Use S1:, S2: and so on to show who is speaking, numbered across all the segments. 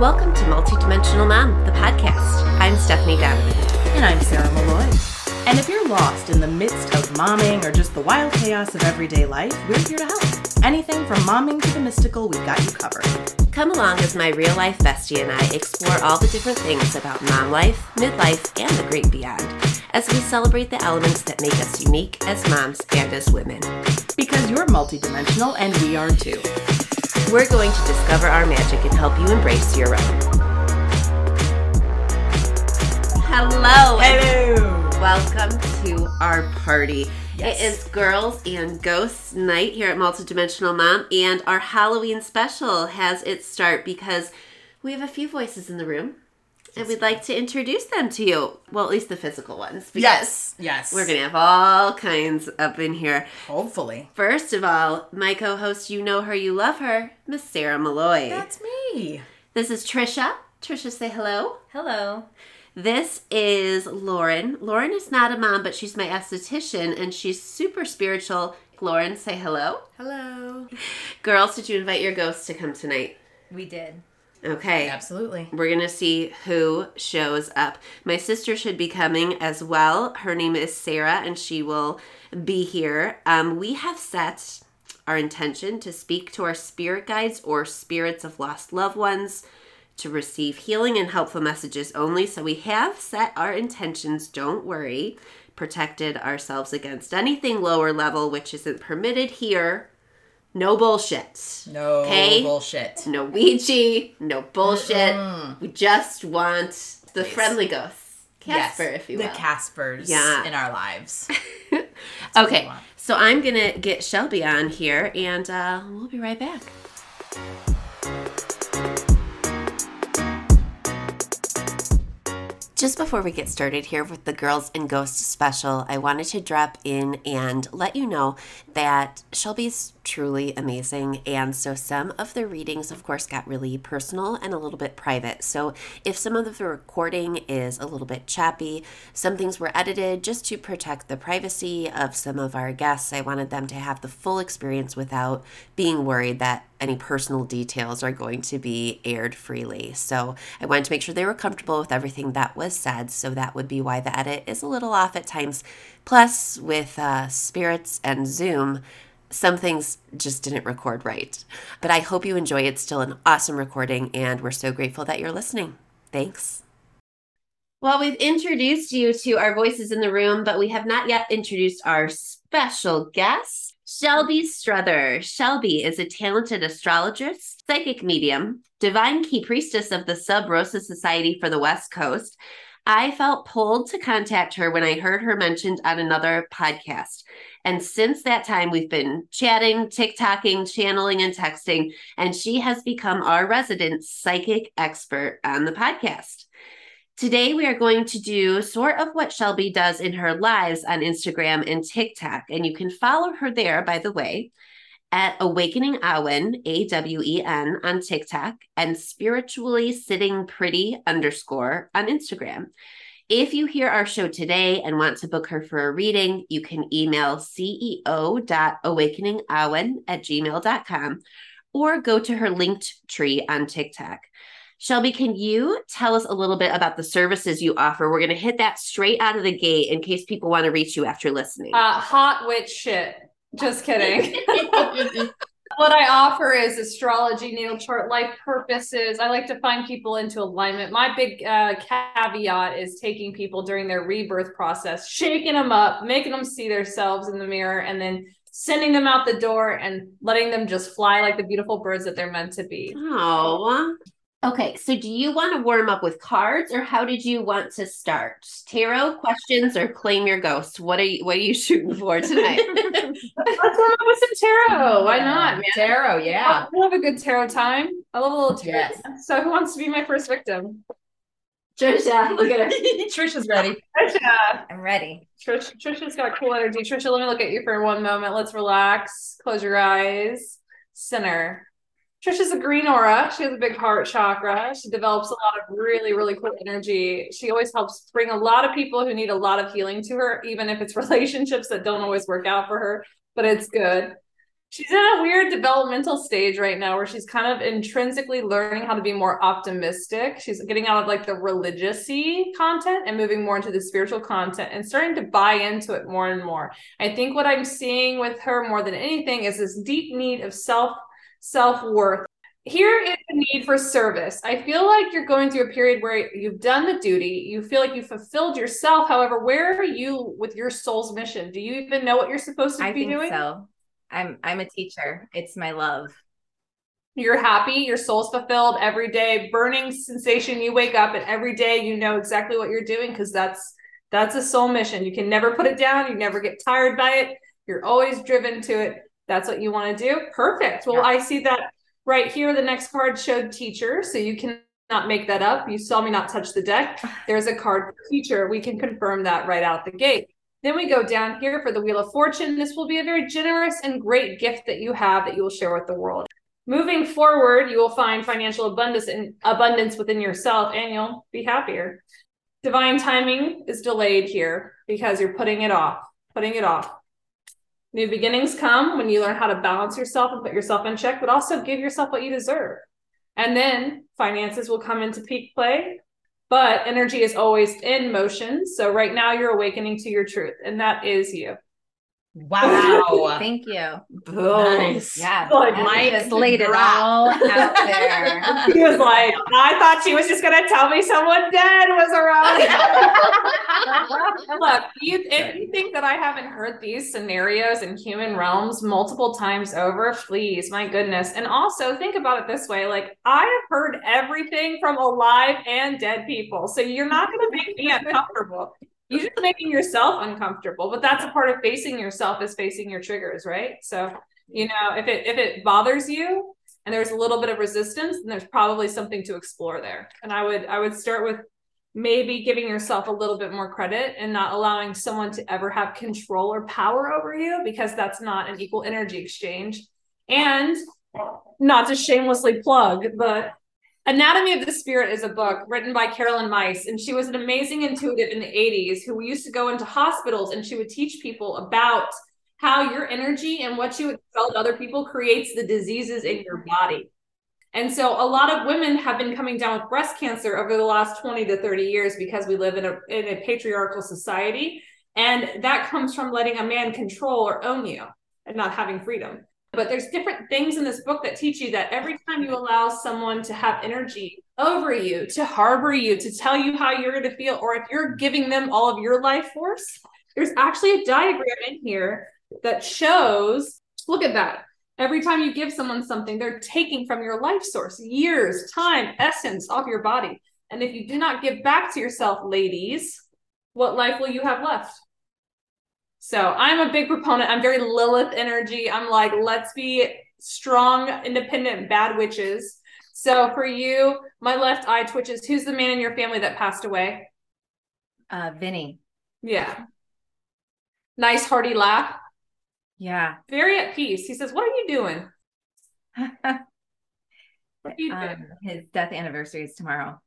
S1: Welcome to Multidimensional Mom, the podcast. I'm Stephanie Donovan.
S2: And I'm Sarah Malloy. And if you're lost in the midst of momming or just the wild chaos of everyday life, we're here to help. Anything from momming to the mystical, we've got you covered.
S1: Come along as my real life bestie and I explore all the different things about mom life, midlife, and the great beyond as we celebrate the elements that make us unique as moms and as women.
S2: Because you're multidimensional and we are too.
S1: We're going to discover our magic and help you embrace your own. Hello.
S2: Hello.
S1: Welcome to our party.
S2: Yes.
S1: It is Girls and Ghosts Night here at Multidimensional Mom, and our Halloween special has its start because we have a few voices in the room, and we'd like to introduce them to you. Well, at least the physical ones.
S2: Yes. Yes.
S1: We're going to have all kinds up in here.
S2: Hopefully.
S1: First of all, my co host, you know her, you love her, Miss Sarah Malloy.
S2: That's me.
S1: This is Trisha. Trisha, say hello.
S3: Hello.
S1: This is Lauren. Lauren is not a mom, but she's my esthetician and she's super spiritual. Lauren, say hello.
S3: Hello.
S1: Girls, did you invite your ghosts to come tonight?
S3: We did.
S1: Okay.
S2: Absolutely.
S1: We're going to see who shows up. My sister should be coming as well. Her name is Sarah and she will be here. Um, we have set our intention to speak to our spirit guides or spirits of lost loved ones to receive healing and helpful messages only. So we have set our intentions, don't worry, protected ourselves against anything lower level, which isn't permitted here. No bullshit.
S2: No
S1: Okay.
S2: bullshit.
S1: No Ouija, no bullshit. We just want the friendly ghosts. Casper,
S2: yes.
S1: if you will. the.
S2: Caspers
S1: Yeah.
S2: in our lives.
S1: okay, so I'm gonna get Shelby on here, and uh, we'll be right back. Just before we get started here with the Girls and Ghosts special, I wanted to drop in and let you know that Shelby's truly amazing. And so some of the readings, of course, got really personal and a little bit private. So if some of the recording is a little bit choppy, some things were edited just to protect the privacy of some of our guests. I wanted them to have the full experience without being worried that any personal details are going to be aired freely. So I wanted to make sure they were comfortable with everything that was said. So that would be why the edit is a little off at times. Plus, with uh, spirits and Zoom, some things just didn't record right. But I hope you enjoy. It's still an awesome recording, and we're so grateful that you're listening. Thanks. Well, we've introduced you to our voices in the room, but we have not yet introduced our special guest, Shelby Struther. Shelby is a talented astrologist, psychic medium, divine key priestess of the Sub Rosa Society for the West Coast. I felt pulled to contact her when I heard her mentioned on another podcast. And since that time, we've been chatting, TikToking, channeling, and texting, and she has become our resident psychic expert on the podcast. Today, we are going to do sort of what Shelby does in her lives on Instagram and TikTok. And you can follow her there, by the way, at Awakening Awen, A W E N, on TikTok, and spiritually sitting pretty underscore on Instagram. If you hear our show today and want to book her for a reading, you can email ceo.awakeningawen at gmail.com or go to her Linktree on TikTok. Shelby, can you tell us a little bit about the services you offer? We're going to hit that straight out of the gate in case people want to reach you after listening.
S3: Uh, hot witch shit. Just kidding. what I offer is astrology, natal chart, life purposes. I like to find people into alignment. My big uh, caveat is taking people during their rebirth process, shaking them up, making them see themselves in the mirror, and then sending them out the door and letting them just fly like the beautiful birds that they're meant to be.
S1: Oh. Okay, so do you want to warm up with cards or how did you want to start? Tarot questions or claim your ghost? What are you what are you shooting for tonight?
S3: Let's warm up with some tarot. Why not, man?
S2: Tarot, yeah.
S3: I love a good tarot time. I love a little tarot.
S2: Yes.
S3: So, who wants to be my first victim?
S1: Trisha, look at her.
S2: Trisha's ready.
S3: Trisha.
S4: I'm ready.
S3: Trish, Trisha's got cool energy. Trisha, let me look at you for one moment. Let's relax. Close your eyes. Center. Trisha's a green aura. She has a big heart chakra. She develops a lot of really, really cool energy. She always helps bring a lot of people who need a lot of healing to her, even if it's relationships that don't always work out for her, but it's good. she's in a weird developmental stage right now where she's kind of intrinsically learning how to be more optimistic. She's getting out of like the religious content and moving more into the spiritual content and starting to buy into it more and more. I think what I'm seeing with her more than anything is this deep need of self self worth. Here is the need for service. I feel like you're going through a period where you've done the duty, you feel like you fulfilled yourself. However, where are you with your soul's mission? Do you even know what you're supposed to
S4: I
S3: be
S4: think
S3: doing?
S4: so. I'm I'm a teacher. It's my love.
S3: You're happy, your soul's fulfilled every day, burning sensation. You wake up and every day you know exactly what you're doing because that's that's a soul mission. You can never put it down, you never get tired by it. You're always driven to it. That's what you want to do. Perfect. Well,
S4: Yeah.
S3: I see that right here. The next card showed teacher, so you cannot make that up. You saw me not touch the deck. There's a card for teacher. We can confirm that right out the gate. Then we go down here for the Wheel of Fortune. This will be a very generous and great gift that you have that you will share with the world. Moving forward, you will find financial abundance and abundance within yourself, and you'll be happier. Divine timing is delayed here because you're putting it off, putting it off. New beginnings come when you learn how to balance yourself and put yourself in check, but also give yourself what you deserve. And then finances will come into peak play, but energy is always in motion. So right now you're awakening to your truth, and that is you.
S5: Wow.
S4: Thank you.
S5: Nice.
S4: Yeah.
S3: Like,
S4: Mike
S5: mic
S4: just laid it all out there.
S3: He was like, I thought she was just gonna tell me someone dead was around. Look, you, if you think that I haven't heard these scenarios in human realms multiple times over, please, my goodness. And also think about it this way: like I have heard everything from alive and dead people, so you're not gonna make me uncomfortable. You're just making yourself uncomfortable, but that's a part of facing yourself is facing your triggers, right? So, you know, if it if it bothers you, and there's a little bit of resistance then there's probably something to explore there and i would i would start with maybe giving yourself a little bit more credit and not allowing someone to ever have control or power over you because that's not an equal energy exchange and not to shamelessly plug but anatomy of the spirit is a book written by Caroline Myss and she was an amazing intuitive in the 80s who used to go into hospitals and she would teach people about how your energy and what you expel to other people creates the diseases in your body. And so a lot of women have been coming down with breast cancer over the last 20 to 30 years because we live in a in a patriarchal society and that comes from letting a man control or own you and not having freedom. But there's different things in this book that teach you that every time you allow someone to have energy over you, to harbor you, to tell you how you're going to feel or if you're giving them all of your life force, there's actually a diagram in here that shows look at that. Every time you give someone something they're taking from your life source years time essence of your body. And if you do not give back to yourself ladies what life will you have left so i'm a big proponent i'm very lilith energy i'm like let's be strong independent bad witches so for you my left eye twitches who's the man in your family that passed away
S4: Uh, Vinny.
S3: yeah nice hearty laugh
S4: Yeah.
S3: very at peace. He says, What are you doing? Are you doing?
S4: um, his death anniversary is tomorrow.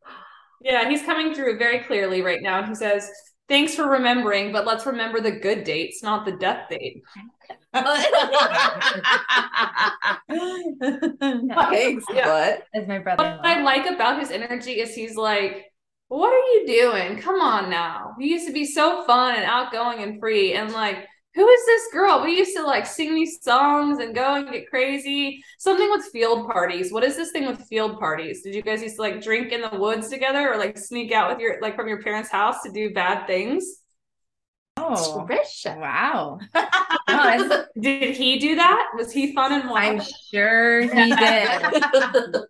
S3: yeah, he's coming through very clearly right now. He says, Thanks for remembering, but let's remember the good dates, not the death date.
S5: Thanks,
S3: Yeah.
S5: but
S4: Is my
S3: What. I like about his energy is he's like, What are you doing? Come on now. You used to be so fun and outgoing and free. And like, who is this girl? We used to like sing these songs and go and get crazy. Something with field parties. What is this thing with field parties? Did you guys used to like drink in the woods together or like sneak out with your like from your parents' house to do bad things?
S4: Oh,
S5: Trisha.
S4: wow. No,
S3: Did he do that? Was he fun and wild?
S4: I'm sure he did.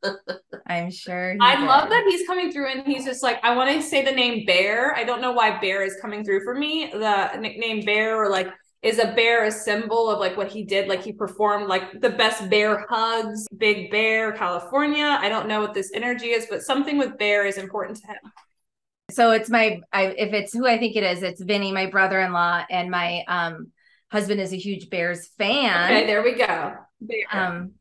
S4: I'm sure he
S3: I
S4: did.
S3: love that he's coming through and he's just like, I want to say the name Bear. I don't know why Bear is coming through for me. The nickname Bear, or like, is a bear a symbol of like what he did? Like he performed like the best bear hugs, Big Bear, California. I don't know what this energy is, but something with Bear is important to him.
S4: So it's my I, if it's who I think it is, it's Vinny, my brother-in-law, and my um husband is a huge Bears fan.
S3: Okay, there we go. Bear.
S4: Um,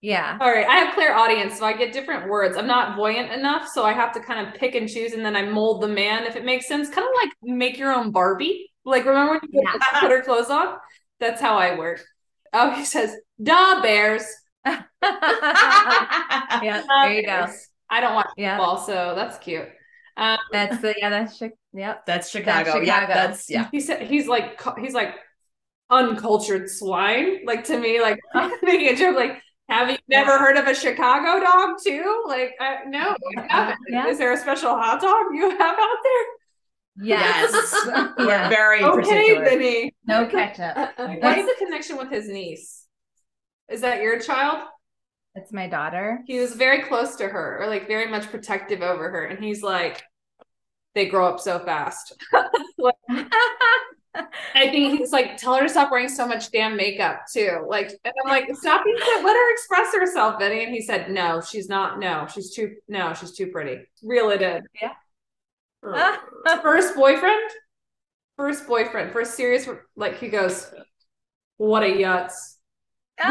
S4: yeah.
S3: All right, I have clairaudience, so I get different words. I'm not voyant enough, so I have to kind of pick and choose, and then I mold the man if it makes sense. Kind of like make your own Barbie. Like remember when you
S4: Yeah.
S3: put her clothes on? That's how I work. Oh, he says, "Duh, Bears."
S4: yeah,
S3: Duh,
S4: there you go.
S3: I don't watch
S4: Yeah.
S3: football, so that's cute. Um,
S4: That's the yeah, that's Chi- yep.
S5: That's Chicago.
S4: That's
S5: Yeah, that's yeah.
S3: he said he's like he's like uncultured swine. Like to me, like making a joke. Like, have you never heard of a Chicago dog too? Like, I, no,
S4: Yeah.
S3: Is there a special hot dog you have out there?
S4: Yes.
S5: Yes. We're
S4: Yeah.
S5: very
S3: Okay,
S5: particular.
S3: Vinny.
S4: No ketchup.
S3: Uh, uh, What's the connection with his niece? Is that your child?
S4: It's my daughter.
S3: He was very close to her, or like very much protective over her, and he's like, they grow up so fast. I think he's like, tell her to stop wearing so much damn makeup too. Like, and I'm like, stop being so, let her express herself, Vinny. And he said, no, she's not. No, she's too. No, she's too pretty. Reel it in.
S4: Yeah.
S3: First boyfriend. First boyfriend. First serious. Like he goes, what a yutz.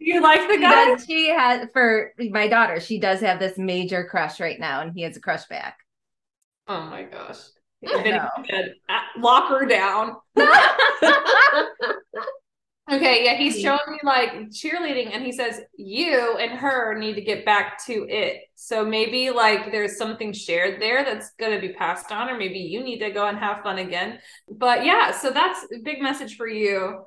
S3: You like the guy?
S4: does- she has for my daughter. She does have this major crush right now, and he has a crush back.
S3: Oh my gosh.
S4: I
S3: Vinny
S4: know.
S3: said, "Ah, lock her down. Okay, yeah, he's showing me like cheerleading, and he says you and her need to get back to it. So maybe like there's something shared there that's going to be passed on, or maybe you need to go and have fun again. But yeah, so that's a big message for you.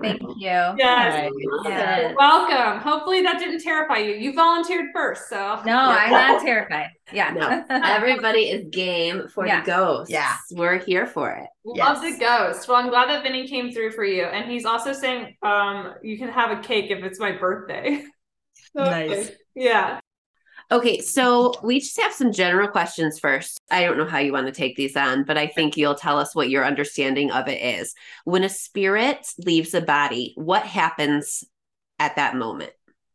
S4: Thank you.
S3: Yes,
S5: Right.
S4: Yes.
S3: welcome. Hopefully that didn't terrify you. You volunteered first, so
S4: No, I'm not terrified. Yeah.
S1: No, everybody is game for
S4: Yeah.
S1: the ghosts.
S5: Yeah.
S1: We're here for it.
S3: Love
S5: Yes.
S3: the ghost. Well, I'm glad that Vinny came through for you, and he's also saying um you can have a cake if it's my birthday.
S5: Nice.
S3: Yeah.
S1: Okay, so we just have some general questions first. I don't know how you want to take these on, but I think you'll tell us what your understanding of it is. When a spirit leaves a body, what happens at that moment?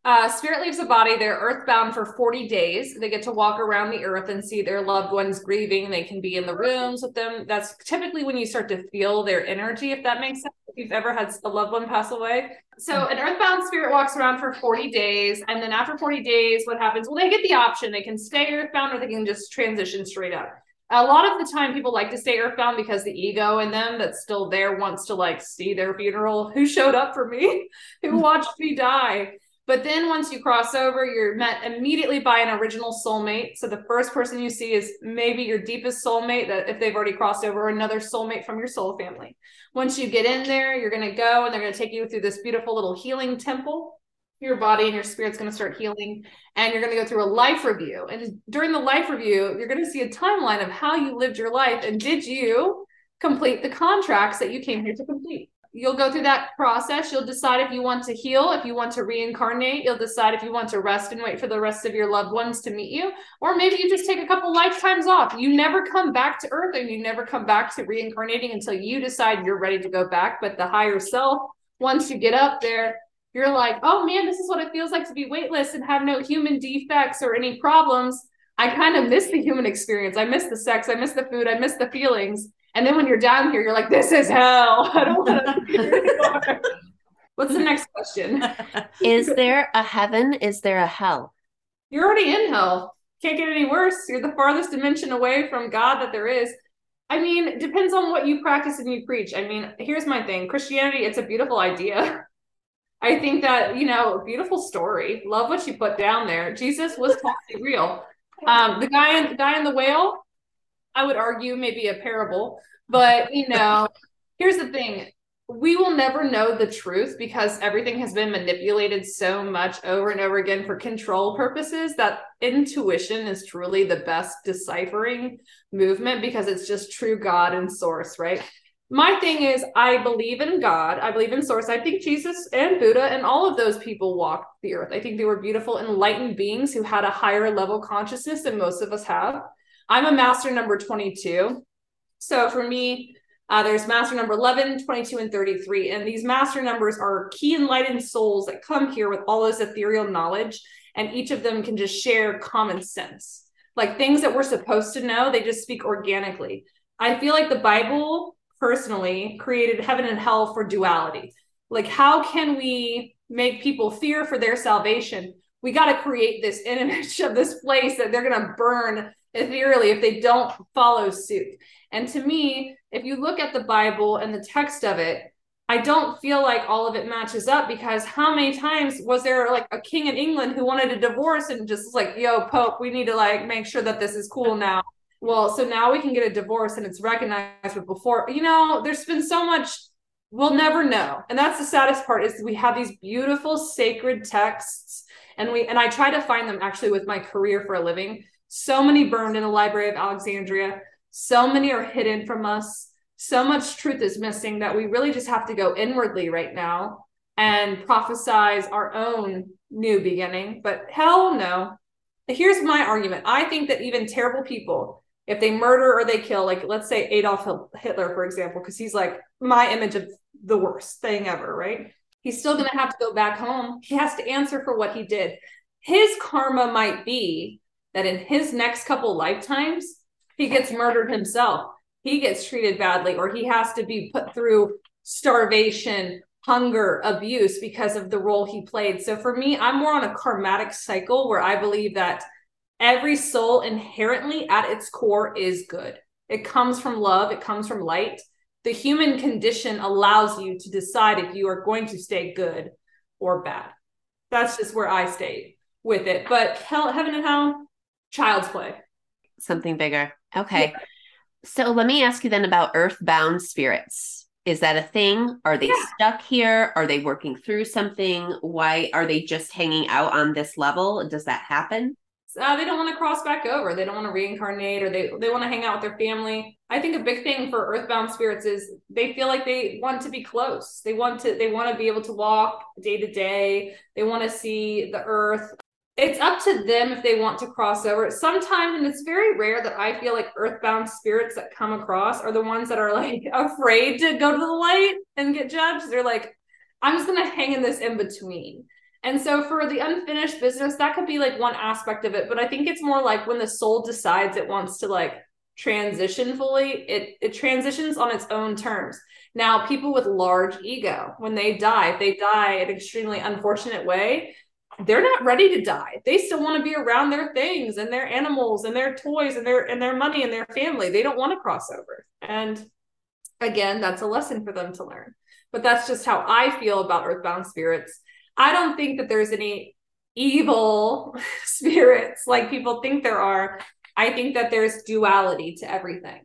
S3: Uh, spirit leaves the body. They're earthbound for 40 days. They get to walk around the earth and see their loved ones grieving. They can be in the rooms with them. That's typically when you start to feel their energy, if that makes sense. If you've ever had a loved one pass away. So, an earthbound spirit walks around for 40 days. And then after 40 days, what happens? Well, they get the option. They can stay earthbound or they can just transition straight up. A lot of the time, people like to stay earthbound because the ego in them that's still there wants to like see their funeral. Who showed up for me? Who watched me die? But then once you cross over, you're met immediately by an original soulmate. So the first person you see is maybe your deepest soulmate that if they've already crossed over, or another soulmate from your soul family. Once you get in there, you're going to go and they're going to take you through this beautiful little healing temple. Your body and your spirit's going to start healing, and you're going to go through a life review. And during the life review, you're going to see a timeline of how you lived your life and did you complete the contracts that you came here to complete you'll go through that process. You'll decide if you want to heal, if you want to reincarnate. You'll decide if you want to rest and wait for the rest of your loved ones to meet you. Or maybe you just take a couple lifetimes off. You never come back to Earth and you never come back to reincarnating until you decide you're ready to go back. But the higher self, once you get up there, you're like, oh man, this is what it feels like to be weightless and have no human defects or any problems. I kind of miss the human experience. I miss the sex. I miss the food. I miss the feelings. And then when you're down here, you're like, this is hell. I don't want to be here anymore. What's the next question?
S1: Is there a heaven? Is there a hell?
S3: You're already in hell. Can't get any worse. You're the farthest dimension away from God that there is. I mean, it depends on what you practice and you preach. I mean, here's my thing Christianity, it's a beautiful idea. I think that, you know, beautiful story. Love what you put down there. Jesus was totally real. Um, the guy in the guy in the whale, I would argue maybe a parable, but you know, here's the thing. We will never know the truth because everything has been manipulated so much over and over again for control purposes that intuition is truly the best deciphering movement because it's just true God and source, right? My thing is, I believe in God. I believe in source. I think Jesus and Buddha and all of those people walked the earth. I think they were beautiful, enlightened beings who had a higher level consciousness than most of us have. I'm a master number 22. So for me, uh, there's master number 11, 22, and 33. And these master numbers are key enlightened souls that come here with all this ethereal knowledge. And each of them can just share common sense. Like things that we're supposed to know, they just speak organically. I feel like the Bible personally created heaven and hell for duality. Like, how can we make people fear for their salvation? We got to create this image of this place that they're going to burn ethereally if they don't follow suit. And to me, if you look at the Bible and the text of it, I don't feel like all of it matches up because how many times was there like a king in England who wanted a divorce and just like, yo, Pope, we need to like make sure that this is cool now. Well, so now we can get a divorce and it's recognized, but before, you know, there's been so much we'll never know. And that's the saddest part is we have these beautiful sacred texts and we and I try to find them actually with my career for a living. So many burned in the Library of Alexandria. So many are hidden from us so much truth is missing that we really just have to go inwardly right now and prophesize our own new beginning. But hell no. Here's my argument. I think that even terrible people, if they murder or they kill, like let's say Adolf Hitler, for example, because he's like my image of the worst thing ever, right? He's still going to have to go back home. He has to answer for what he did. His karma might be that in his next couple lifetimes, he gets murdered himself he gets treated badly or he has to be put through starvation, hunger, abuse because of the role he played. So for me, I'm more on a karmatic cycle where I believe that every soul inherently at its core is good. It comes from love, it comes from light. The human condition allows you to decide if you are going to stay good or bad. That's just where I stay with it. But hell, heaven and hell, child's play.
S1: Something bigger. Okay. Yeah. So let me ask you then about earthbound spirits. Is that a thing? Are they yeah. stuck here? Are they working through something? Why are they just hanging out on this level? Does that happen?
S3: Uh, they don't want to cross back over. They don't want to reincarnate or they, they want to hang out with their family. I think a big thing for earthbound spirits is they feel like they want to be close. They want to they want to be able to walk day to day. They want to see the earth it's up to them if they want to cross over. Sometimes, and it's very rare that I feel like earthbound spirits that come across are the ones that are like afraid to go to the light and get judged. They're like, I'm just gonna hang in this in between. And so for the unfinished business, that could be like one aspect of it. But I think it's more like when the soul decides it wants to like transition fully, it it transitions on its own terms. Now, people with large ego, when they die, if they die in an extremely unfortunate way, they're not ready to die. They still want to be around their things and their animals and their toys and their and their money and their family. They don't want to cross over. And again, that's a lesson for them to learn. But that's just how I feel about earthbound spirits. I don't think that there's any evil spirits like people think there are. I think that there's duality to everything.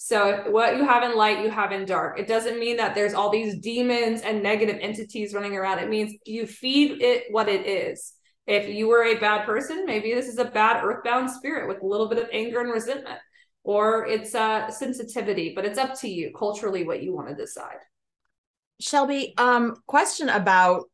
S3: So what you have in light, you have in dark. It doesn't mean that there's all these demons and negative entities running around. It means you feed it what it is. If you were a bad person, maybe this is a bad earthbound spirit with a little bit of anger and resentment, or it's a sensitivity, but it's up to you culturally what you want to decide.
S5: Shelby, um, question about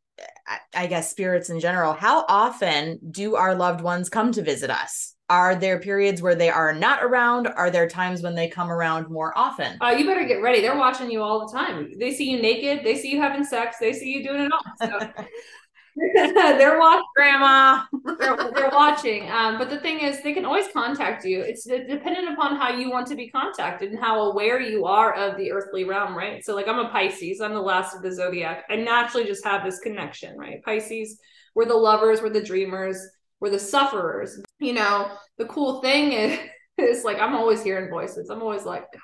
S5: I guess spirits in general. How often do our loved ones come to visit us? Are there periods where they are not around? Are there times when they come around more often?
S3: Uh, you better get ready. They're watching you all the time. They see you naked. They see you having sex. They see you doing it all. So. they're watching grandma they're, they're watching um, but the thing is they can always contact you it's dependent upon how you want to be contacted and how aware you are of the earthly realm right so like i'm a pisces i'm the last of the zodiac i naturally just have this connection right pisces we're the lovers we're the dreamers we're the sufferers. You know, the cool thing is, is like I'm always hearing voices. I'm always like, God,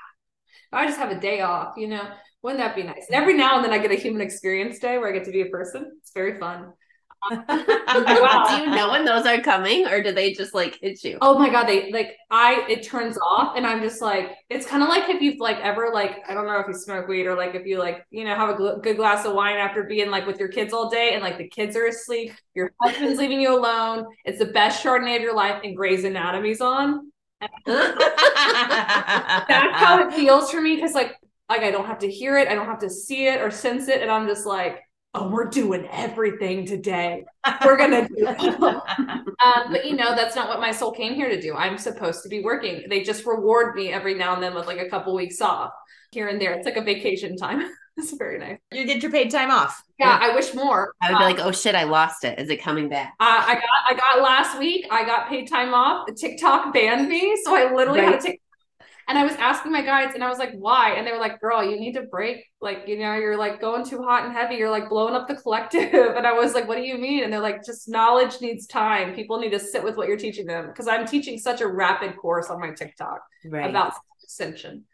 S3: I just have a day off, you know. Wouldn't that be nice? And every now and then I get a human experience day where I get to be a person. It's very fun.
S1: Wow. Do you know when those are coming or do they just like hit you?
S3: Oh my god, they like I it turns off and I'm just like it's kind of like if you've like ever like I don't know if you smoke weed or like if you like you know have a gl- good glass of wine after being like with your kids all day and like the kids are asleep, your husband's leaving you alone. It's the best Chardonnay of your life and Grey's Anatomy's on. That's how it feels for me because like like I don't have to hear it, I don't have to see it or sense it, and I'm just like oh, we're doing everything today. We're gonna do it. um, but you know, that's not what my soul came here to do. I'm supposed to be working. They just reward me every now and then with like a couple weeks off here and there. It's like a vacation time. it's very nice.
S5: You get your paid time off.
S3: Yeah, I wish more.
S1: I would be like, oh shit, I lost it. Is it coming back?
S3: Uh, I got I got last week. I got paid time off. TikTok banned me, so I literally right. had to take and I was asking my guides and I was like, why? And they were like, girl, you need to break. Like, you know, you're like going too hot and heavy. You're like blowing up the collective. And I was like, what do you mean? And they're like, just knowledge needs time. People need to sit with what you're teaching them. Because I'm teaching such a rapid course on my TikTok right. about ascension.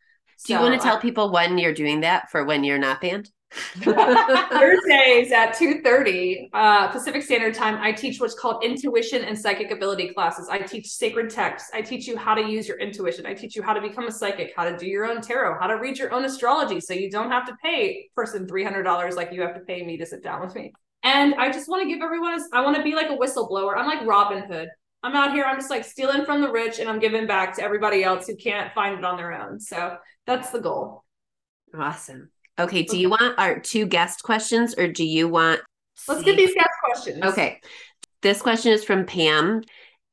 S1: Do you want to tell people when you're doing that for when you're not banned?
S3: Thursdays at 2:30 uh, Pacific Standard Time, I teach what's called intuition and psychic ability classes. I teach sacred texts. I teach you how to use your intuition. I teach you how to become a psychic, how to do your own tarot, how to read your own astrology so you don't have to pay person $300 like you have to pay me to sit down with me. And I just want to give everyone a, I want to be like a whistleblower. I'm like Robin Hood. I'm out here, I'm just like stealing from the rich and I'm giving back to everybody else who can't find it on their own. So that's the goal.
S1: Awesome. Okay. Do you want our two guest questions or do you want?
S3: Let's get these guest questions.
S1: Okay. This question is from Pam.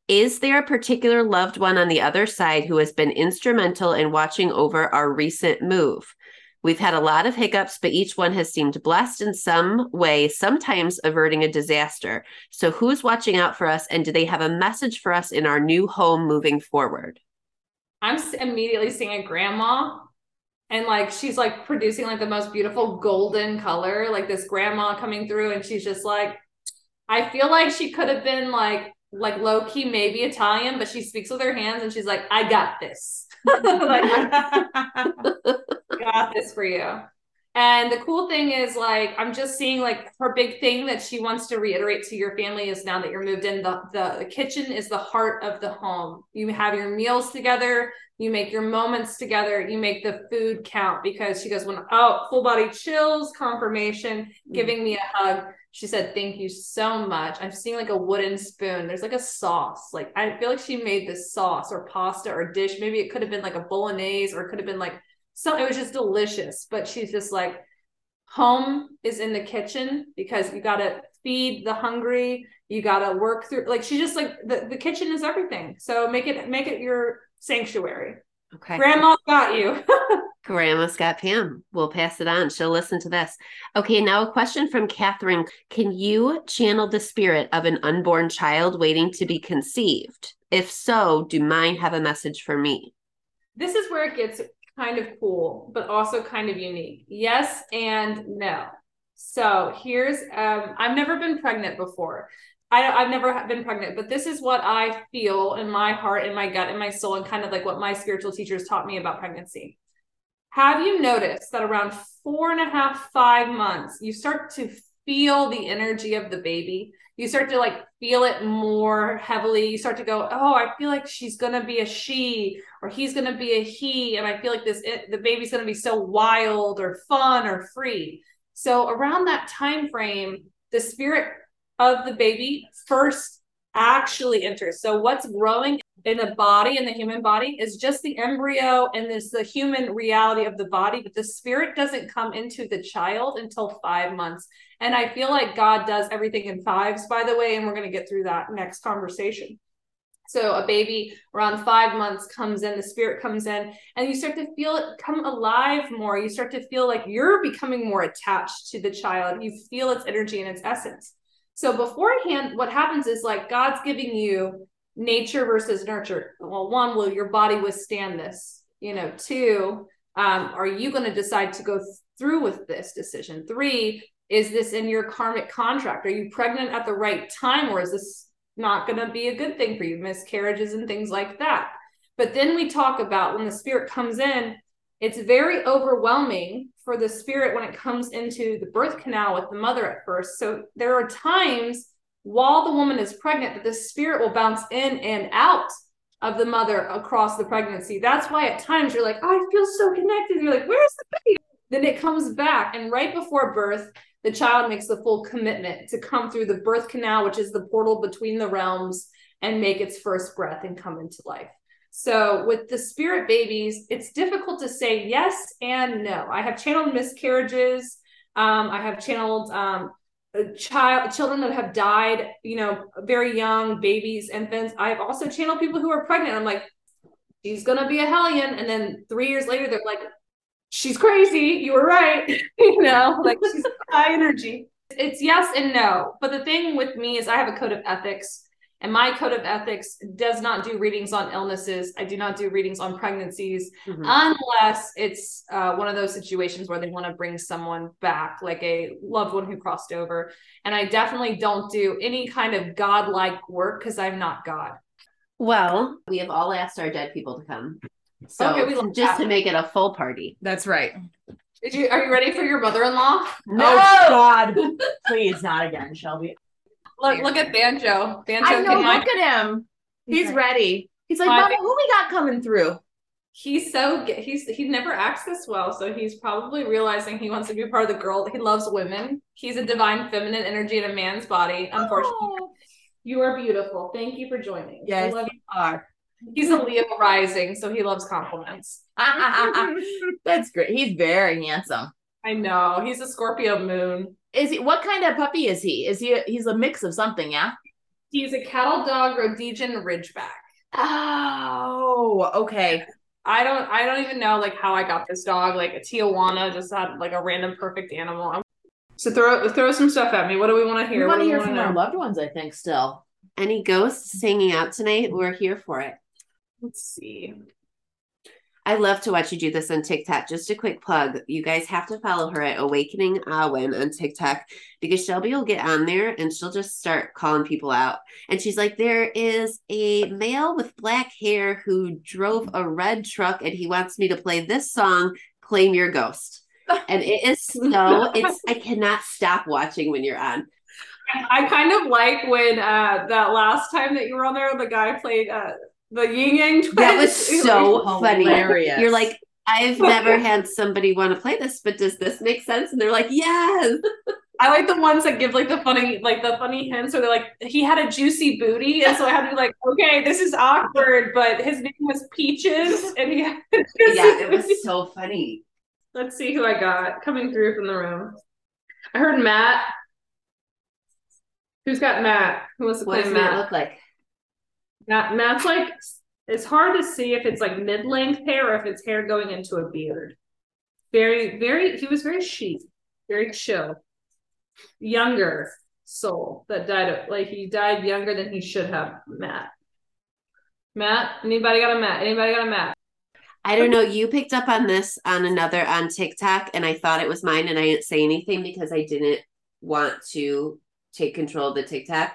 S1: Is there a particular loved one on the other side who has been instrumental in watching over our recent move? We've had a lot of hiccups, but each one has seemed blessed in some way, sometimes averting a disaster. So, who's watching out for us, and do they have a message for us in our new home moving forward?
S3: I'm immediately seeing a grandma and like she's like producing like the most beautiful golden color like this grandma coming through and she's just like i feel like she could have been like like low key maybe italian but she speaks with her hands and she's like i got this. Like got this for you and the cool thing is, like, I'm just seeing like her big thing that she wants to reiterate to your family is now that you're moved in, the, the, the kitchen is the heart of the home. You have your meals together, you make your moments together, you make the food count because she goes, when oh, full body chills, confirmation, mm-hmm. giving me a hug. She said, Thank you so much. I'm seeing like a wooden spoon. There's like a sauce. Like, I feel like she made this sauce or pasta or dish. Maybe it could have been like a bolognese or it could have been like so it was just delicious. But she's just like, home is in the kitchen because you got to feed the hungry. You got to work through. Like she's just like the, the kitchen is everything. So make it make it your sanctuary.
S1: Okay.
S3: Grandma got you.
S1: Grandma's got Pam. We'll pass it on. She'll listen to this. Okay, now a question from Catherine. Can you channel the spirit of an unborn child waiting to be conceived? If so, do mine have a message for me?
S3: This is where it gets kind of cool, but also kind of unique. Yes and no. So here's um, I've never been pregnant before. I, I've never been pregnant, but this is what I feel in my heart, in my gut, in my soul, and kind of like what my spiritual teachers taught me about pregnancy. Have you noticed that around four and a half, five months, you start to feel the energy of the baby? you start to like feel it more heavily. You start to go, oh, I feel like she's gonna be a she or he's gonna be a he, and I feel like this it, the baby's gonna be so wild or fun or free. So around that time frame, the spirit of the baby first actually enters. So what's growing in the body in the human body is just the embryo and this the human reality of the body but the spirit doesn't come into the child until five months and i feel like god does everything in fives by the way and we're going to get through that next conversation so a baby around five months comes in the spirit comes in and you start to feel it come alive more you start to feel like you're becoming more attached to the child you feel its energy and its essence so beforehand what happens is like god's giving you nature versus nurture. Well, one, will your body withstand this? You know, two, um, are you going to decide to go through with this decision? Three, is this in your karmic contract? Are you pregnant at the right time, or is this not going to be a good thing for you? Miscarriages and things like that. But then we talk about when the spirit comes in, it's very overwhelming for the spirit when it comes into the birth canal with the mother at first. So there are times while the woman is pregnant that the spirit will bounce in and out of the mother across the pregnancy. That's why at times you're like, oh, I feel so connected. And you're like, where's the baby? Then it comes back. And right before birth, the child makes the full commitment to come through the birth canal, which is the portal between the realms, and make its first breath and come into life. So with the spirit babies, it's difficult to say yes and no. I have channeled miscarriages. Um, I have channeled um, child children that have died you know very young babies infants i've also channeled people who are pregnant i'm like she's gonna be a hellion and then three years later they're like she's crazy you were right you know like she's high energy it's yes and no but the thing with me is i have a code of ethics and my code of ethics does not do readings on illnesses. I do not do readings on pregnancies mm-hmm. unless it's uh, one of those situations where they want to bring someone back, like a loved one who crossed over. And I definitely don't do any kind of godlike work because I'm not God.
S1: Well, we have all asked our dead people to come. So okay, we just to make it a full party.
S5: That's right.
S3: Did you, are you ready for your mother-in-law?
S5: No, Oh, God, please not again, Shelby.
S3: Look, look at Banjo. Banjo
S5: I know.
S3: came on.
S5: Look at him. He's ready. He's like,
S3: Why?
S5: Mama, who we got coming through?
S3: He's so g- he's he never acts this well, so he's probably realizing he wants to be part of the girl. He loves women. He's a divine feminine energy in a man's body. Unfortunately, oh. you are beautiful. Thank you for joining. I
S5: Yes,
S3: love-
S5: you are.
S3: He's a Leo rising, so he loves compliments.
S5: That's great. He's very handsome.
S3: I know he's a Scorpio moon.
S5: Is he? What kind of puppy is he? Is he? He's a mix of something, yeah.
S3: He's a cattle dog Rhodesian Ridgeback.
S5: Oh, okay.
S3: I don't I don't even know like how I got this dog. Like a Tijuana just had like a random perfect animal. So throw throw some stuff at me. What do we want to hear?
S5: We
S3: want
S5: to hear from
S3: know?
S5: our loved ones. I think still.
S1: Any ghosts hanging out tonight? We're here for it.
S3: Let's see.
S1: I love to watch you do this on TikTok. Just a quick plug. You guys have to follow her at Awakening Awen on TikTok because Shelby will get on there and she'll just start calling people out. And she's like, There is a male with black hair who drove a red truck and he wants me to play this song, Claim Your Ghost. And it is so, it's, I cannot stop watching when you're on.
S3: I kind of like when uh that last time that you were on there, the guy played uh the Ying Yang Twins.
S1: That was so funny.
S5: Hilarious.
S1: You're like, I've never had somebody want to play this, but does this make sense? And they're like, Yes.
S3: I like the ones that give like the funny like the funny hints where they're like he had a juicy booty and so I had to be like okay this is awkward but his name was Peaches and he had
S1: Yeah, it
S3: booty.
S1: was so funny.
S3: Let's see who I got coming through from the room. I heard Matt. Who's got Matt? Who wants to
S1: What
S3: play
S1: does
S3: Matt?
S1: Matt look like?
S3: Matt? Matt's like it's hard to see if it's like mid-length hair or if it's hair going into a beard. Very, very. He was very chic, very chill, younger soul that died. Like he died younger than he should have. Matt. Matt. Anybody got a Matt? Anybody got a Matt?
S1: I don't know. You picked up on this on another on TikTok, and I thought it was mine, and I didn't say anything because I didn't want to take control of the TikTok.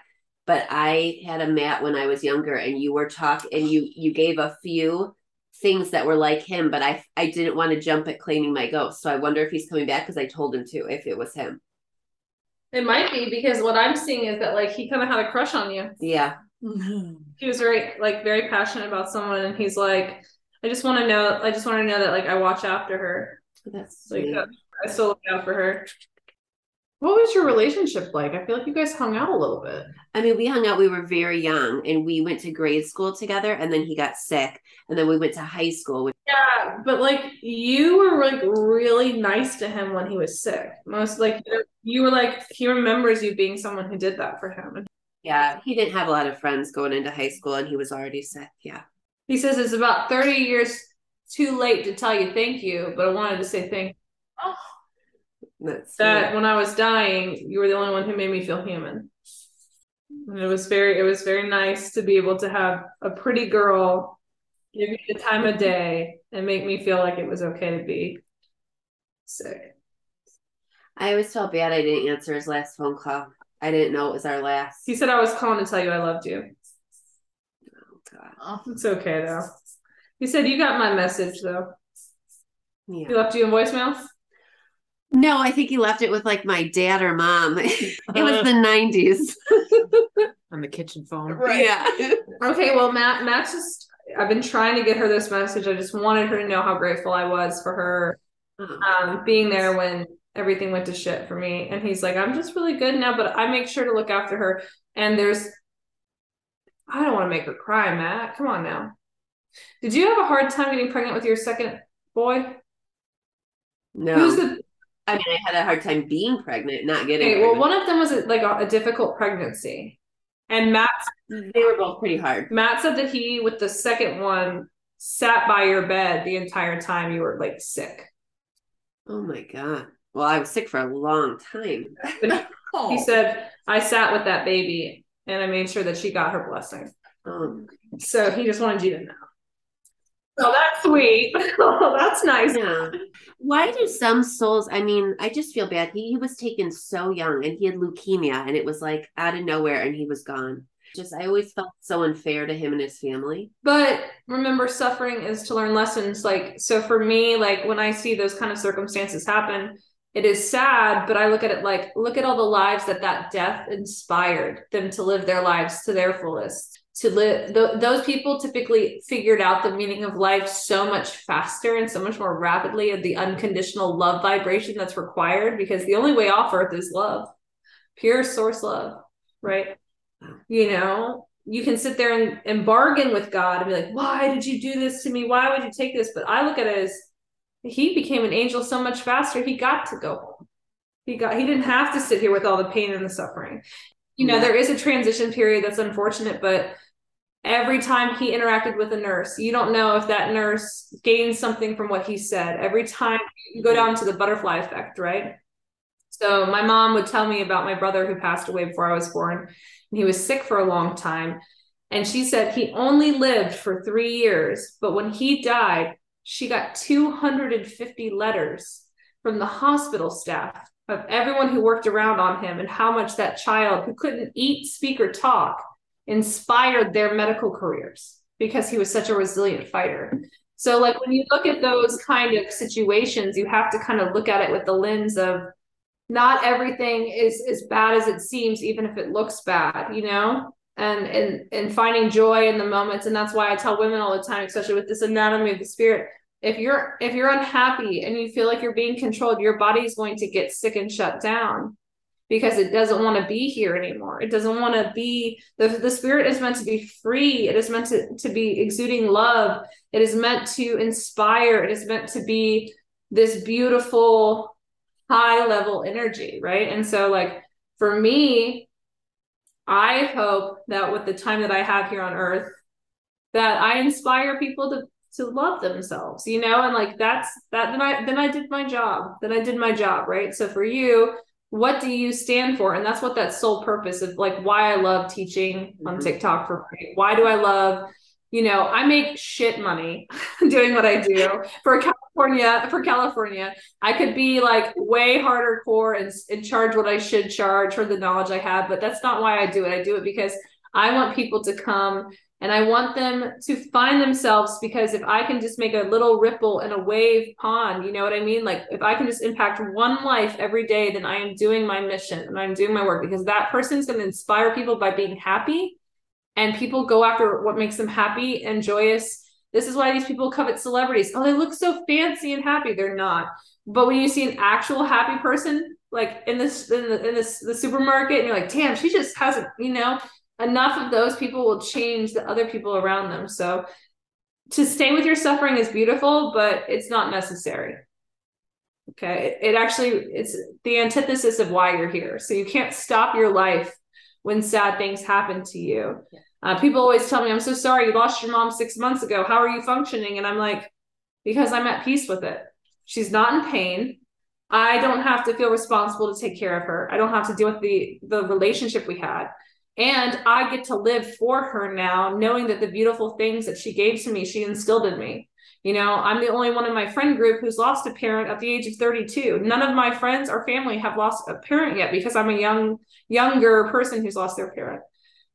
S1: But I had a Matt when I was younger, and you were talk and you you gave a few things that were like him, but I I didn't want to jump at claiming my ghost. So I wonder if he's coming back because I told him to if it was him.
S3: It might be because what I'm seeing is that like he kind of had a crush on you.
S1: Yeah,
S3: he was very like very passionate about someone and he's like i just want to know i just want to know that like i watch after her
S1: that's
S3: like
S1: sweet.
S3: i still look out for her what was your relationship like i feel like you guys hung out a little bit
S1: I mean, we hung out. We were very young, and we went to grade school together, and then he got sick, and then we went to high school. Which,
S3: yeah but like you were like really nice to him when he was sick most like you were like he remembers you being someone who did that for him
S1: yeah, he didn't have a lot of friends going into high school, and he was already sick. Yeah.
S3: he says it's about 30 years too late to tell you thank you but i wanted to say thank you oh.
S1: That's
S3: that when I was dying, you were the only one who made me feel human. And it was very, it was very nice to be able to have a pretty girl give me the time of day and make me feel like it was okay to be sick.
S1: I always felt bad I didn't answer his last phone call. I didn't know it was our last.
S3: He said I was calling to tell you I loved you.
S1: Oh, God.
S5: Oh,
S3: It's okay though. He said you got my message though.
S1: Yeah.
S3: He left you a voicemail.
S1: No, I think he left it with like my dad or mom. it was the 90s.
S5: on the kitchen phone. Right.
S1: Yeah.
S3: Okay, well, Matt, Matt's just. I've been trying to get her this message. I just wanted her to know how grateful I was for her
S1: Oh,
S3: um, being there when everything went to shit for me. And he's like, I'm just really good now, but I make sure to look after her. And there's, I don't want to make her cry, Matt. Come on now. Did you have a hard time getting pregnant with your second boy?
S1: no.
S3: Who's the?
S1: I mean, I had a hard time being pregnant, not getting
S3: Okay, well, one of them was a, like a, a difficult pregnancy, and Matt
S1: They were both pretty hard.
S3: Matt said that he with the second one sat by your bed the entire time you were like sick.
S1: Oh my God. Well, I was sick for a long time.
S5: Oh.
S3: He said, I sat with that baby and I made sure that she got her blessing.
S1: Um,
S3: So he just wanted you to know. Oh, that's sweet. Oh, that's nice.
S1: yeah. Why do some souls? I mean, I just feel bad. He, he was taken so young and he had leukemia and it was like out of nowhere and he was gone. just I always felt so unfair to him and his family.
S3: But remember, suffering is to learn lessons. Like, so for me, like when I see those kind of circumstances happen, it is sad, but I look at it like, look at all the lives that that death inspired them to live their lives to their fullest. To live, th- those people typically figured out the meaning of life so much faster and so much more rapidly of the unconditional love vibration that's required because the only way off earth is love, pure source love, right? You know, you can sit there and, and bargain with God and be like, why did you do this to me? Why would you take this? But I look at it as he became an angel so much faster he got to go home he got he didn't have to sit here with all the pain and the suffering you know yeah. there is a transition period that's unfortunate but every time he interacted with a nurse you don't know if that nurse gained something from what he said. Every time you go down to the butterfly effect right? So my mom would tell me about my brother who passed away before i was born and he was sick for a long time. And she said he only lived for three years but when he died she got 250 letters from the hospital staff of everyone who worked around on him and how much that child who couldn't eat, speak, or talk inspired their medical careers because he was such a resilient fighter. So, like when you look at those kind of situations, you have to kind of look at it with the lens of not everything is as bad as it seems, even if it looks bad, you know? and and and finding joy in the moments and that's why i tell women all the time especially with this anatomy of the spirit if you're if you're unhappy and you feel like you're being controlled your body is going to get sick and shut down because it doesn't want to be here anymore. It doesn't want to be the, the spirit is meant to be free. It is meant to, to be exuding love. It is meant to inspire. It is meant to be this beautiful high level energy right? And so like for me I hope that with the time that I have here on earth, that I inspire people to to love themselves, you know, and like that's that then I then I did my job. Then I did my job, right? So for you, what do you stand for? And that's what that sole purpose of like why I love teaching on mm-hmm. TikTok for free. Why do I love you know, I make shit money doing what I do for California. For California, I could be like way harder core and, and charge what I should charge for the knowledge I have, but that's not why I do it. I do it because I want people to come and I want them to find themselves because if I can just make a little ripple in a wave pond, you know what I mean? Like if I can just impact one life every day, then I am doing my mission and I'm doing my work because that person's going to inspire people by being happy and people go after what makes them happy and joyous. This is why these people covet celebrities. Oh, they look so fancy and happy. They're not. But when you see an actual happy person, like in this in, the, in this the supermarket, and you're like, damn, she just hasn't, you know, enough of those people will change the other people around them. So to stay with your suffering is beautiful, but it's not necessary. Okay. It, it actually it's the antithesis of why you're here. So you can't stop your life when sad things happen to you. Yeah. Uh, people always tell me, I'm so sorry you lost your mom six months ago. How are you functioning? And I'm like, because I'm at peace with it. She's not in pain. I don't have to feel responsible to take care of her. I don't have to deal with the the relationship we had. And I get to live for her now, knowing that the beautiful things that she gave to me, she instilled in me. You know, I'm the only one in my friend group who's lost a parent at the age of 32. None of my friends or family have lost a parent yet because I'm a young, younger person who's lost their parent.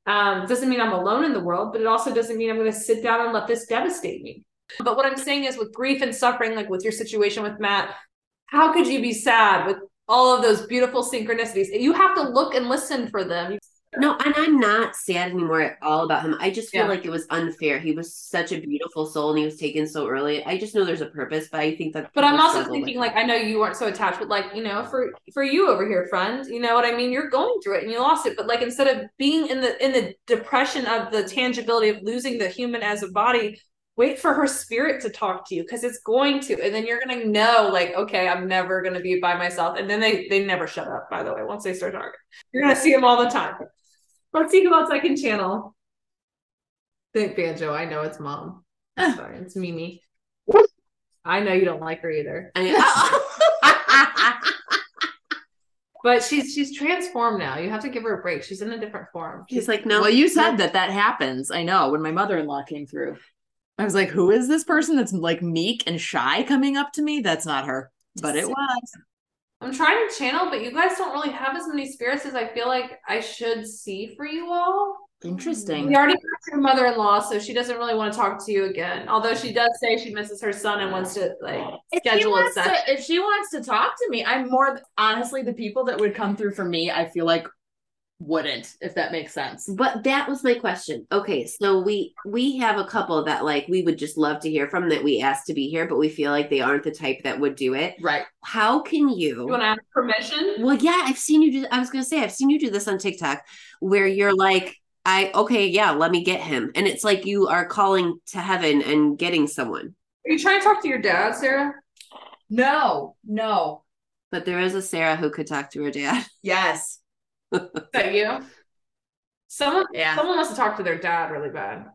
S3: Um, doesn't mean I'm alone in the world, but it also doesn't mean I'm going to sit down and let this devastate me. But what I'm saying is, with grief and suffering, like with your situation with Matt, how could you be sad with all of those beautiful synchronicities? You have to look and listen for them.
S1: No, and I'm not sad anymore at all about him. I just feel yeah. like it was unfair. He was such a beautiful soul and he was taken so early. I just know there's a purpose, but I think that
S3: But I'm also thinking like I know you weren't so attached, but like, you know, for for you over here, friend, you know what I mean? You're going through it and you lost it. But like instead of being in the in the depression of the tangibility of losing the human as a body, wait for her spirit to talk to you because it's going to and then you're gonna know like okay i'm never gonna be by myself and then they they never shut up by the way once they start talking you're gonna see them all the time Let's see who else I can channel. Think banjo. I know it's mom. Sorry, it's Mimi. I know you don't like her either. but she's she's transformed now. You have to give her a break. She's in a different form.
S1: She's like, no.
S5: Well, you said that that happens. I know. When my mother-in-law came through, I was like, who is this person that's like meek and shy coming up to me? That's not her. But it was.
S3: I'm trying to channel, but you guys don't really have as many spirits as I feel like I should see for you all.
S5: Interesting.
S3: We already talked to your mother-in-law, so she doesn't really want to talk to you again. Although she does say she misses her son and wants to like
S5: If
S3: schedule a session.
S5: to, if she wants to talk to me, I'm more honestly the people that would come through for me. I feel like wouldn't, if that makes sense.
S1: But that was my question. Okay, so we we have a couple that like we would just love to hear from that we asked to be here, but we feel like they aren't the type that would do it.
S5: Right.
S1: How can
S3: You
S1: you?
S3: want to ask permission?
S1: Well, yeah, I've seen you do. I was gonna say I've seen you do this on TikTok, where you're like, I okay, yeah, let me get him, and it's like you are calling to heaven and getting someone.
S3: Are you trying to talk to your dad, Sarah?
S5: No, no.
S1: But there is a Sarah who could talk to her dad.
S5: Yes.
S3: Is that you? Someone,
S5: Yeah.
S3: someone wants to talk to their dad really bad.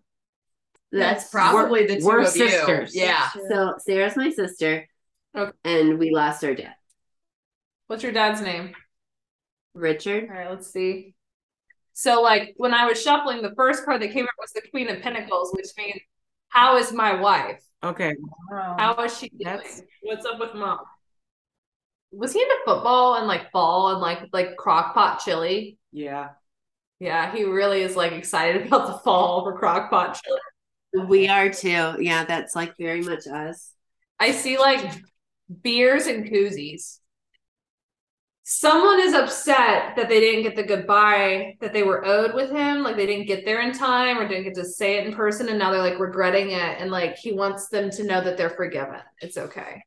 S5: That's probably the 2
S1: we're
S5: of
S1: sisters.
S5: you. Yeah.
S1: So Sarah's my sister,
S3: Okay.
S1: and we lost our dad,
S3: What's your dad's name?
S1: Richard.
S3: All right, let's see. So, like, when I was shuffling, the first card that came up was the Queen of Pentacles, which means, how is my wife?
S6: Okay.
S3: How is she doing?
S6: That's-
S3: What's up with mom? Was he into football and like fall and like like crock pot chili?
S6: Yeah.
S3: Yeah, he really is like excited about the fall for crock pot chili.
S1: We are too. Yeah, that's like very much us.
S3: I see like beers and koozies. Someone is upset that they didn't get the goodbye that they were owed with him. Like they didn't get there in time or didn't get to say it in person. And now they're like regretting it. And like he wants them to know that they're forgiven. It's okay.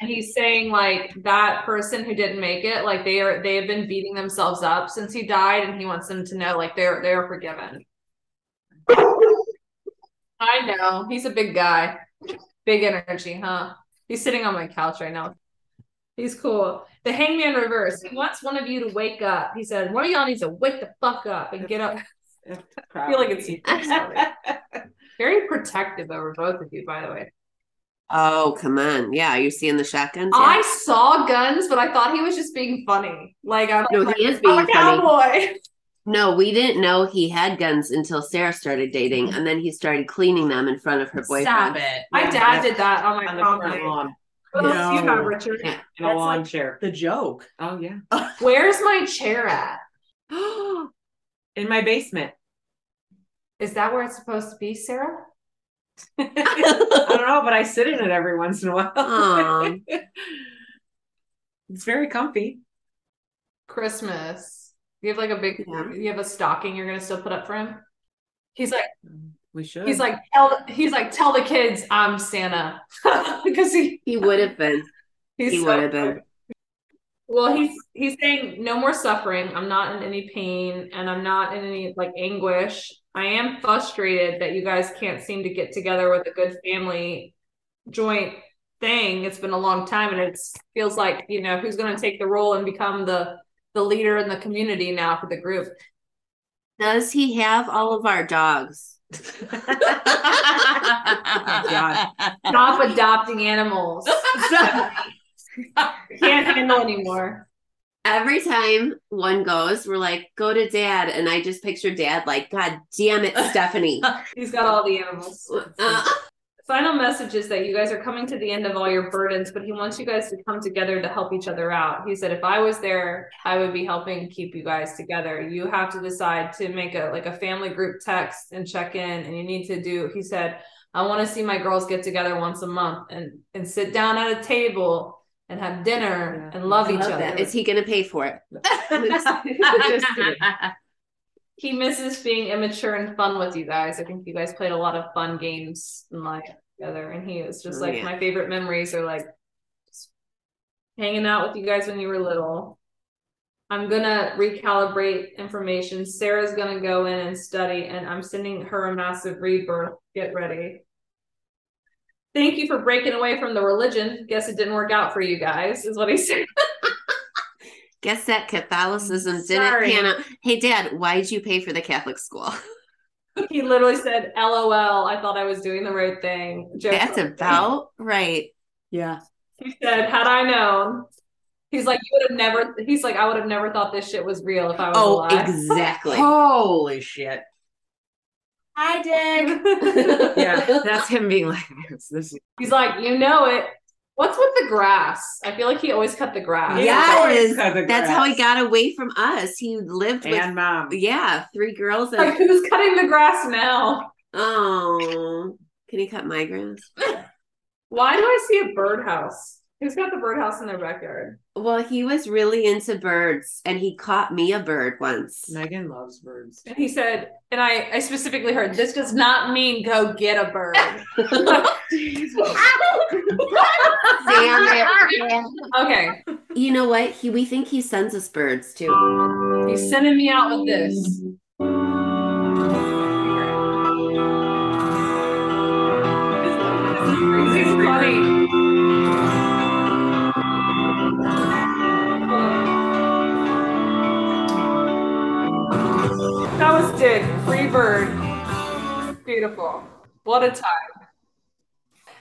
S3: And he's saying like that person who didn't make it, like they are they have been beating themselves up since he died, and he wants them to know like they're they're forgiven. I know. He's a big guy. Big energy, huh? He's sitting on my couch right now. He's cool. The hangman reverse. He wants one of you to wake up. He said, one of y'all needs to wake the fuck up and get up. I feel like it's very protective over both of you, by the way.
S1: Oh, come on. Yeah, are you seeing the shotguns?
S3: I saw guns, but I thought he was just being funny. Like I'm
S1: No,
S3: like,
S1: he is
S3: I'm
S1: being
S3: a
S1: funny.
S3: cowboy.
S1: No, we didn't know he had guns until Sarah started dating, and then he started cleaning them in front of her boyfriend.
S5: Stop it.
S3: My
S6: Yeah,
S3: dad did that on my
S6: On the
S3: prom
S6: front
S3: night.
S6: lawn.
S3: What else you
S6: No.
S3: Richard?
S1: Yeah.
S6: In a
S5: That's
S6: lawn
S5: like-
S6: chair.
S5: The joke.
S6: Oh yeah.
S3: Where's my chair at?
S6: In my basement.
S3: Is that where it's supposed to be, Sarah?
S6: I don't know, but I sit in it every once in a while. It's very comfy.
S3: Christmas. You have like a big.
S1: Yeah.
S3: You have a stocking. You're gonna still put up for him. He's like.
S6: We should.
S3: He's like. Tell. He's like. Tell the kids I'm Santa because he.
S1: He would have been.
S3: He's
S1: He
S3: so
S1: would have been.
S3: Well, he's he's saying no more suffering. I'm not in any pain and I'm not in any like anguish. I am frustrated that you guys can't seem to get together with a good family joint thing. It's been a long time and it feels like, you know, who's going to take the role and become the the leader in the community now for the group.
S1: Does he have all of our dogs?
S6: God.
S3: Stop adopting animals. Can't handle anymore.
S1: Every time one goes, we're like, go to dad. And I just picture dad like, God damn it, Stephanie.
S3: He's got all the animals.
S1: Uh,
S3: final message is that you guys are coming to the end of all your burdens, but he wants you guys to come together to help each other out. He said, if I was there, I would be helping keep you guys together. You have to decide to make a like a family group text and check in, and you need to do. He said, I want to see my girls get together once a month and and sit down at a table and have dinner
S6: Yeah.
S3: and love
S1: I
S3: each
S1: love
S3: other.
S1: that. Is he going to pay for it?
S3: He misses being immature and fun with you guys. I think you guys played a lot of fun games in life together, and he was just like
S1: yeah.
S3: my favorite memories are like just hanging out with you guys when you were little. I'm gonna recalibrate information. Sarah's gonna go in and study, and I'm sending her a massive rebirth. Get ready. Thank you for breaking away from the religion. Guess it didn't work out for you guys, is what he said.
S1: Guess that Catholicism didn't
S3: Sorry.
S1: pan out. Hey, dad, why'd you pay for the Catholic school?
S3: he literally said, "LOL." I thought I was doing the right thing. Joke
S1: That's
S3: on me.
S1: about right.
S5: yeah.
S3: He said, had I known, he's like, you would have never, he's like, I would have never thought this shit was real if I was
S1: Oh,
S3: alive.
S1: exactly.
S6: Holy shit.
S5: Hi, Dick.
S6: Yeah, that's him being like this. this
S3: he's like, you know it. What's with the grass? I feel like he always cut the grass.
S1: Yes,
S6: cut the
S1: that's how he got away from us. He lived with
S6: mom.
S1: yeah, three girls
S3: Like, who's cutting the grass now?
S1: oh, can he cut my grass?
S3: Why do I see a birdhouse? Who's got the birdhouse in their backyard?
S1: Well, he was really into birds, and he caught me a bird once.
S6: Megan loves birds.
S3: And he said, and I, I specifically heard, this does not mean go get a bird.
S1: Damn it!
S3: okay,
S1: You know what? He we think he sends us birds too.
S3: he's sending me out with this. This bird. Beautiful. What a time.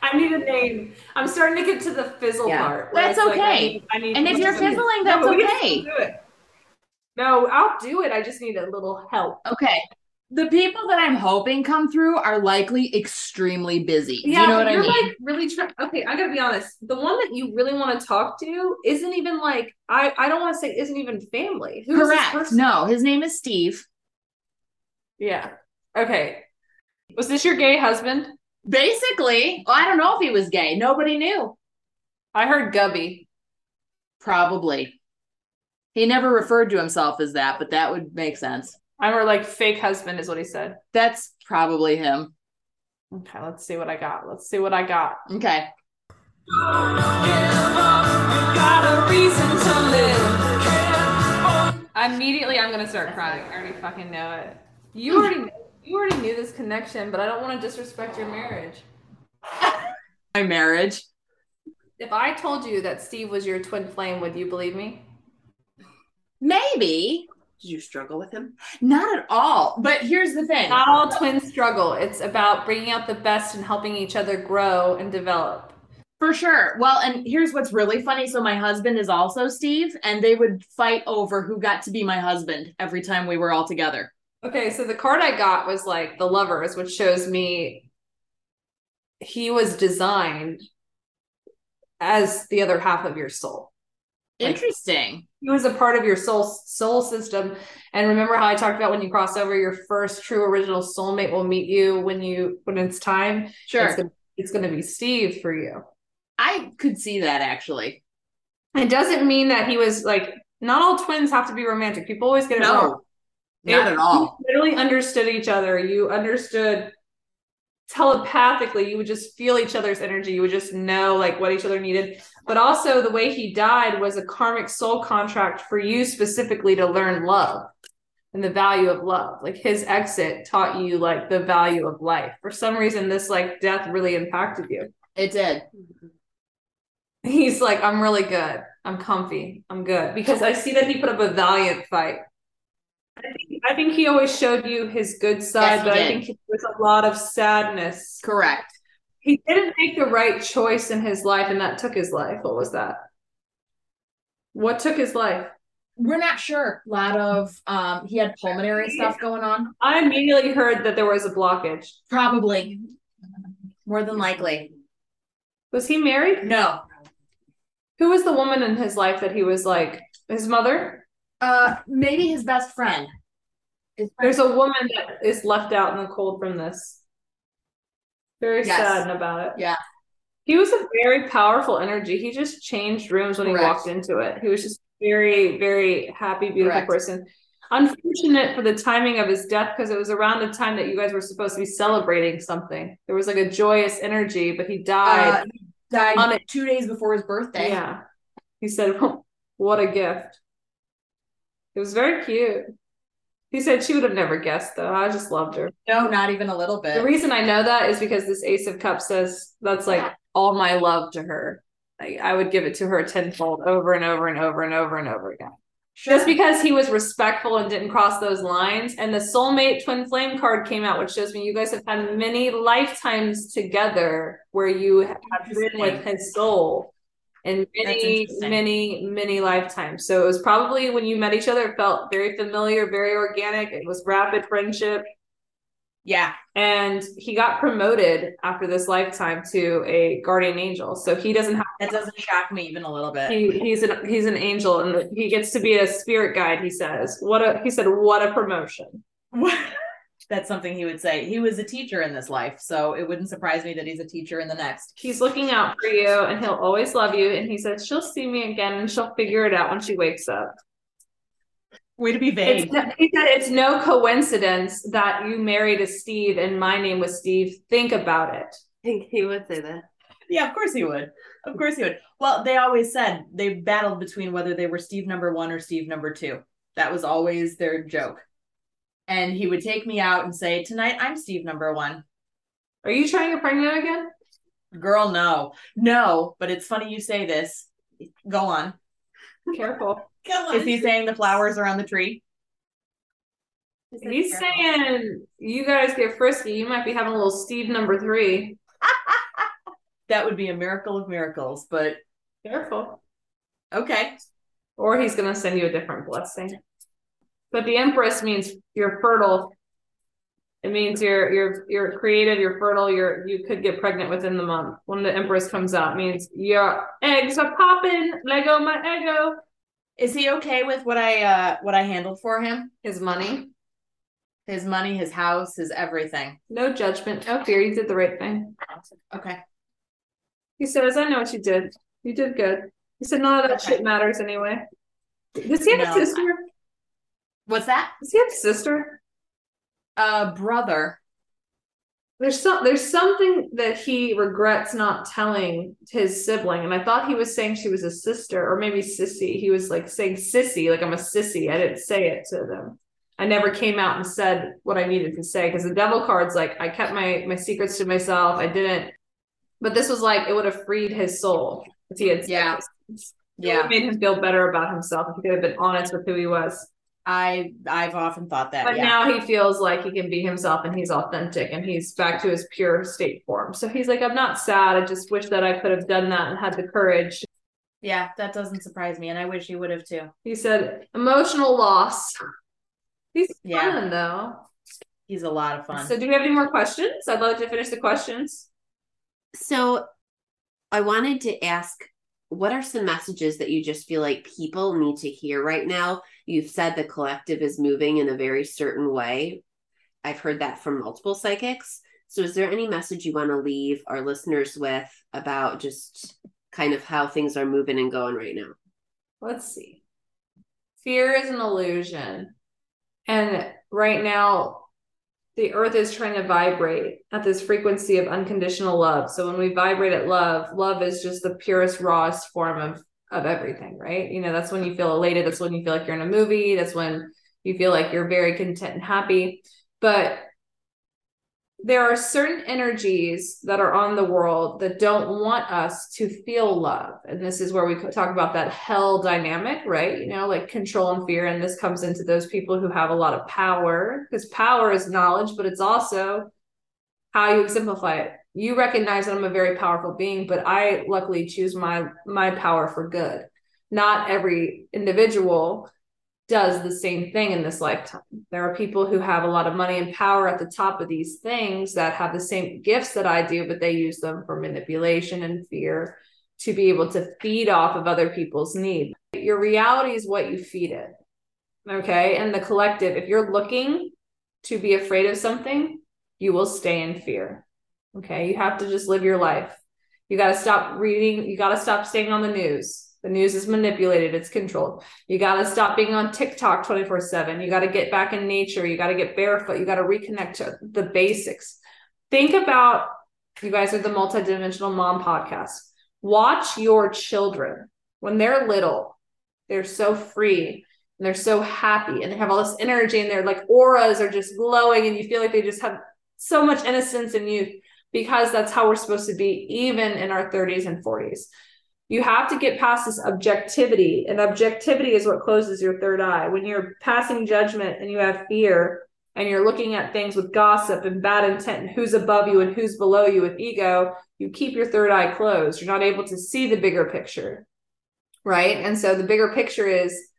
S3: I need a name. I'm starting to get to the fizzle
S1: Yeah.
S3: part.
S5: That's
S3: it's like, I
S5: okay.
S3: need- I need-
S5: And if you're fizzling, that's
S3: but we can
S5: okay.
S3: do it. No, I'll do it. I just need a little help.
S5: Okay. The people that I'm hoping come through are likely extremely busy. Do
S3: Yeah,
S5: you know
S3: but
S5: what I
S3: you're
S5: mean?
S3: like really trying. Okay, I gotta be honest. The one that you really want to talk to isn't even like I. I don't want to say isn't even family. Who is this
S5: Correct.
S3: person?
S5: No, his name is Steve.
S3: Yeah. Okay. Was this your gay husband?
S5: Basically, I don't know if he was gay. Nobody knew.
S3: I heard Gubby.
S5: Probably. He never referred to himself as that, but that would make sense.
S3: I heard like fake husband is what he said.
S5: That's probably him.
S3: Okay, let's see what I got. Let's see what I got.
S5: Okay.
S3: Immediately, I'm gonna start crying. I already fucking know it. You already, you already knew this connection, but I don't want to disrespect your marriage.
S5: My marriage.
S3: If I told you that Steve was your twin flame, would you believe me?
S5: Maybe.
S1: Did you struggle with him?
S5: Not at all. But here's the thing.
S3: Not all twins struggle. It's about bringing out the best and helping each other grow and develop.
S5: For sure. Well, and here's what's really funny. So my husband is also Steve, and they would fight over who got to be my husband every time we were all together.
S3: Okay, so the card I got was like the lovers, which shows me he was designed as the other half of your soul. Like-
S5: Interesting.
S3: He was a part of your soul soul system. And remember how I talked about when you cross over, your first true original soulmate will meet you when you when it's time. It's
S5: Sure.
S3: gonna, it's gonna be Steve for you.
S5: I could see that actually.
S3: It doesn't mean that he was like not all twins have to be romantic. People always get it wrong.
S5: No, not
S3: It-
S5: at all.
S3: You literally understood each other. You understood telepathically. You would just feel each other's energy. You would just know like what each other needed. But also the way he died was a karmic soul contract for you specifically to learn love and the value of love. Like his exit taught you like the value of life. For some reason, this like death really impacted you.
S5: It did.
S3: He's like, I'm really good. I'm comfy. I'm good. Because I see that he put up a valiant fight. I think, he always showed you his good side,
S5: Yes,
S3: but I think there was a lot of sadness.
S5: Correct.
S3: He didn't make the right choice in his life, and that took his life. What was that? What took his life?
S5: We're not sure. A lot of um he had pulmonary stuff going on.
S3: I immediately heard that there was a blockage.
S5: Probably. More than likely.
S3: Was he married?
S5: No.
S3: Who was the woman in his life that he was like his mother?
S5: Uh maybe his best friend.
S3: There's a woman that is left out in the cold from this. Very
S5: Yes.
S3: sad about it.
S5: Yeah.
S3: He was a very powerful energy. He just changed rooms when he walked into it. He was just very, very happy, beautiful
S5: Correct.
S3: person. Unfortunate for the timing of his death because it was around the time that you guys were supposed to be celebrating something. There was like a joyous energy, but he died.
S5: Uh, died
S3: On it-
S5: two days before his birthday.
S3: Yeah. He said, What a gift. It was very cute. He said she would have never guessed, though. I just loved her.
S5: No, not even a little bit.
S3: The reason I know that is because this Ace of Cups says that's like all my love to her. Like, I would give it to her tenfold over and over and over and over and over again. Just because he was respectful and didn't cross those lines. And the soulmate twin flame card came out, which shows me you guys have had many lifetimes together where you have been with his soul in many, many, many lifetimes. So it was probably when you met each other, it felt very familiar, very organic. It was rapid friendship.
S5: Yeah.
S3: And he got promoted after this lifetime to a guardian angel. So he doesn't have
S5: That doesn't shock me even a little bit.
S3: he, he's an he's an angel and he gets to be a spirit guide, he says. What a he said, what a promotion.
S5: That's something he would say. He was a teacher in this life, so it wouldn't surprise me that he's a teacher in the next.
S3: He's looking out for you and he'll always love you. And he says she'll see me again and she'll figure it out when she wakes up.
S5: Way to be
S3: It's
S5: vague.
S3: no, he said it's no coincidence that you married a Steve and my name was Steve. Think about it.
S1: think he would say that.
S5: Yeah, of course he would. Of course he would. Well, they always said they battled between whether they were Steve number one or Steve number two. That was always their joke. And he would take me out and say, Tonight I'm Steve number one.
S3: Are you trying to get pregnant again?
S5: Girl, no. No, but it's funny you say this. Go on.
S3: Careful.
S5: Go Is he saying the flowers are on the tree?
S3: He's saying you guys get frisky. You might be having a little Steve number three.
S5: That would be a miracle of miracles, but
S3: Careful.
S5: okay.
S3: Or he's gonna send you a different blessing. But the Empress means you're fertile. It means you're you're you're creative, you're fertile, you're you could get pregnant within the month. When the Empress comes out, means your eggs are popping. Leggo my Eggo.
S5: Is he okay with what I uh what I handled for him?
S3: His money.
S5: His money, his house, his everything.
S3: No judgment, no fear. You did the right thing.
S5: Okay.
S3: He says, I know what you did. You did good. He said, none of that
S5: Okay.
S3: shit matters anyway. Does he have
S5: No.
S3: a sister?
S5: What's that?
S3: Does he have a sister?
S5: Uh brother.
S3: There's some there's something that he regrets not telling his sibling. And I thought he was saying she was a sister or maybe sissy. He was like saying sissy, like I'm a sissy. I didn't say it to them. I never came out and said what I needed to say because the devil card's like I kept my my secrets to myself. I didn't. But this was like it would have freed his soul if he had
S5: Yeah.
S3: this. It
S5: Yeah.
S3: made him feel better about himself if he could have been honest with who he was.
S5: I I've often thought that.
S3: But
S5: yeah.
S3: now he feels like he can be himself and he's authentic and he's back to his pure state form. So he's like, I'm not sad. I just wish that I could have done that and had the courage.
S5: yeah, that doesn't surprise me, and I wish he would have too.
S3: He said, emotional loss. He's
S5: Yeah.
S3: fun though.
S5: He's a lot of fun.
S3: So do we have any more questions? I'd love to finish the questions.
S1: So I wanted to ask what are some messages that you just feel like people need to hear right now? You've said the collective is moving in a very certain way. I've heard that from multiple psychics. So is there any message you want to leave our listeners with about just kind of how things are moving and going right now?
S3: Let's see. Fear is an illusion. And right now, the earth is trying to vibrate at this frequency of unconditional love. So when we vibrate at love, love is just the purest, rawest form of of everything, right? You know, that's when you feel elated. That's when you feel like you're in a movie. That's when you feel like you're very content and happy. But there are certain energies that are on the world that don't want us to feel love. And this is where we talk about that hell dynamic, right? You know, like control and fear. And this comes into those people who have a lot of power because power is knowledge, but it's also how you exemplify it. You recognize that I'm a very powerful being, but I luckily choose my my power for good. Not every individual does the same thing in this lifetime. There are people who have a lot of money and power at the top of these things that have the same gifts that I do, but they use them for manipulation and fear to be able to feed off of other people's needs. Your reality is what you feed it. Okay. And the collective, if you're looking to be afraid of something, you will stay in fear. Okay. You have to just live your life. You got to stop reading. You got to stop staying on the news. The news is manipulated, it's controlled. You got to stop being on TikTok 24 7. You got to get back in nature. You got to get barefoot. You got to reconnect to the basics. Think about you guys are the multidimensional mom podcast. Watch your children when they're little, they're so free and they're so happy and they have all this energy and their like auras are just glowing and you feel like they just have so much innocence and youth because that's how we're supposed to be even in our 30s and 40s you have to get past this objectivity and objectivity is what closes your third eye when you're passing judgment and you have fear and you're looking at things with gossip and bad intent and who's above you and who's below you with ego you keep your third eye closed you're not able to see the bigger picture right and so the bigger picture is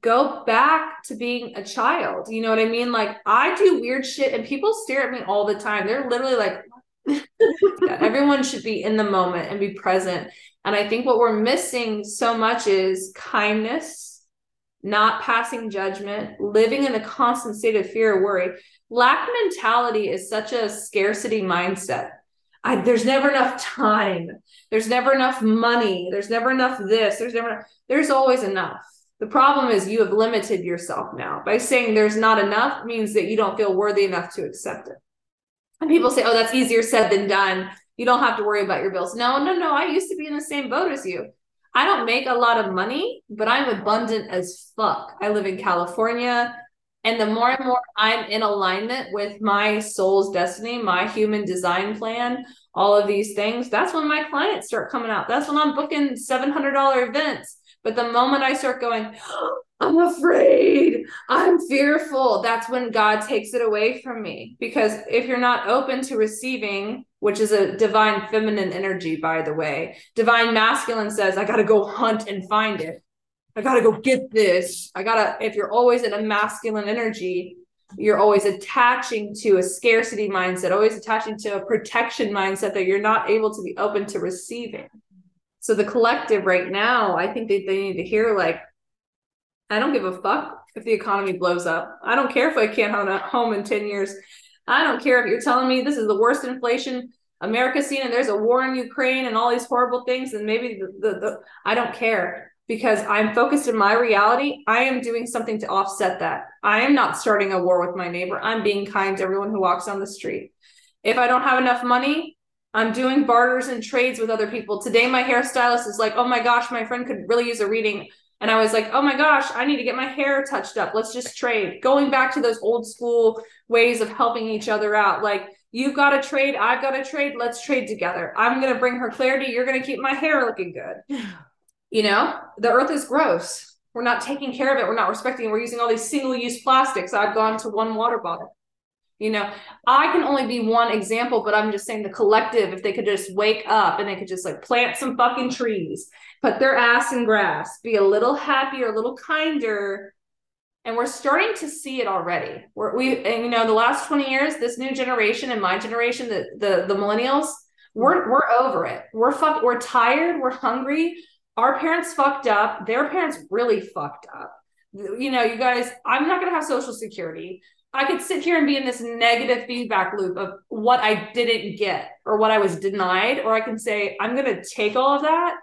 S3: go back to being a child. You know what I mean? Like I do weird shit and people stare at me all the time. They're literally like, everyone should be in the moment and be present. And I think what we're missing so much is kindness, not passing judgment, living in a constant state of fear or worry. Lack mentality is such a scarcity mindset. I, there's never enough time. There's never enough money. There's never enough this. There's never, there's always enough the problem is you have limited yourself now. By saying there's not enough means that you don't feel worthy enough to accept it. And people say, oh, that's easier said than done. You don't have to worry about your bills. No, no, no. I used to be in the same boat as you. I don't make a lot of money, but I'm abundant as fuck. I live in California. And the more and more I'm in alignment with my soul's destiny, my human design plan, all of these things, that's when my clients start coming out. That's when I'm booking $700 events but the moment I start going, I'm afraid, I'm fearful, that's when God takes it away from me. Because if you're not open to receiving, which is a divine feminine energy, by the way, divine masculine says, I got to go hunt and find it. I got to go get this. I got to, if you're always in a masculine energy, you're always attaching to a scarcity mindset, always attaching to a protection mindset that you're not able to be open to receiving. So the collective right now, I think that they need to hear like, I don't give a fuck if the economy blows up. I don't care if I can't own a home in 10 years. I don't care if you're telling me this is the worst inflation America's seen and there's a war in Ukraine and all these horrible things. And maybe the, the, the I don't care because I'm focused in my reality. I am doing something to offset that. I am not starting a war with my neighbor. I'm being kind to everyone who walks on the street. If I don't have enough money, I'm doing barters and trades with other people. Today, my hairstylist is like, oh my gosh, my friend could really use a reading. And I was like, oh my gosh, I need to get my hair touched up. Let's just trade. Going back to those old school ways of helping each other out. Like, you've got to trade, I've got to trade. Let's trade together. I'm going to bring her clarity. You're going to keep my hair looking good. You know, the earth is gross. We're not taking care of it. We're not respecting it. We're using all these single use plastics. I've gone to one water bottle. You know, I can only be one example, but I'm just saying the collective, if they could just wake up and they could just like plant some fucking trees, put their ass in grass, be a little happier, a little kinder. And we're starting to see it already. We're, we, and you know, the last 20 years, this new generation and my generation, the, the, the millennials, we're, we're over it. We're fuck, we're tired. We're hungry. Our parents fucked up. Their parents really fucked up. You know, you guys, I'm not going to have social security. I could sit here and be in this negative feedback loop of what I didn't get or what I was denied, or I can say, I'm going to take all of that,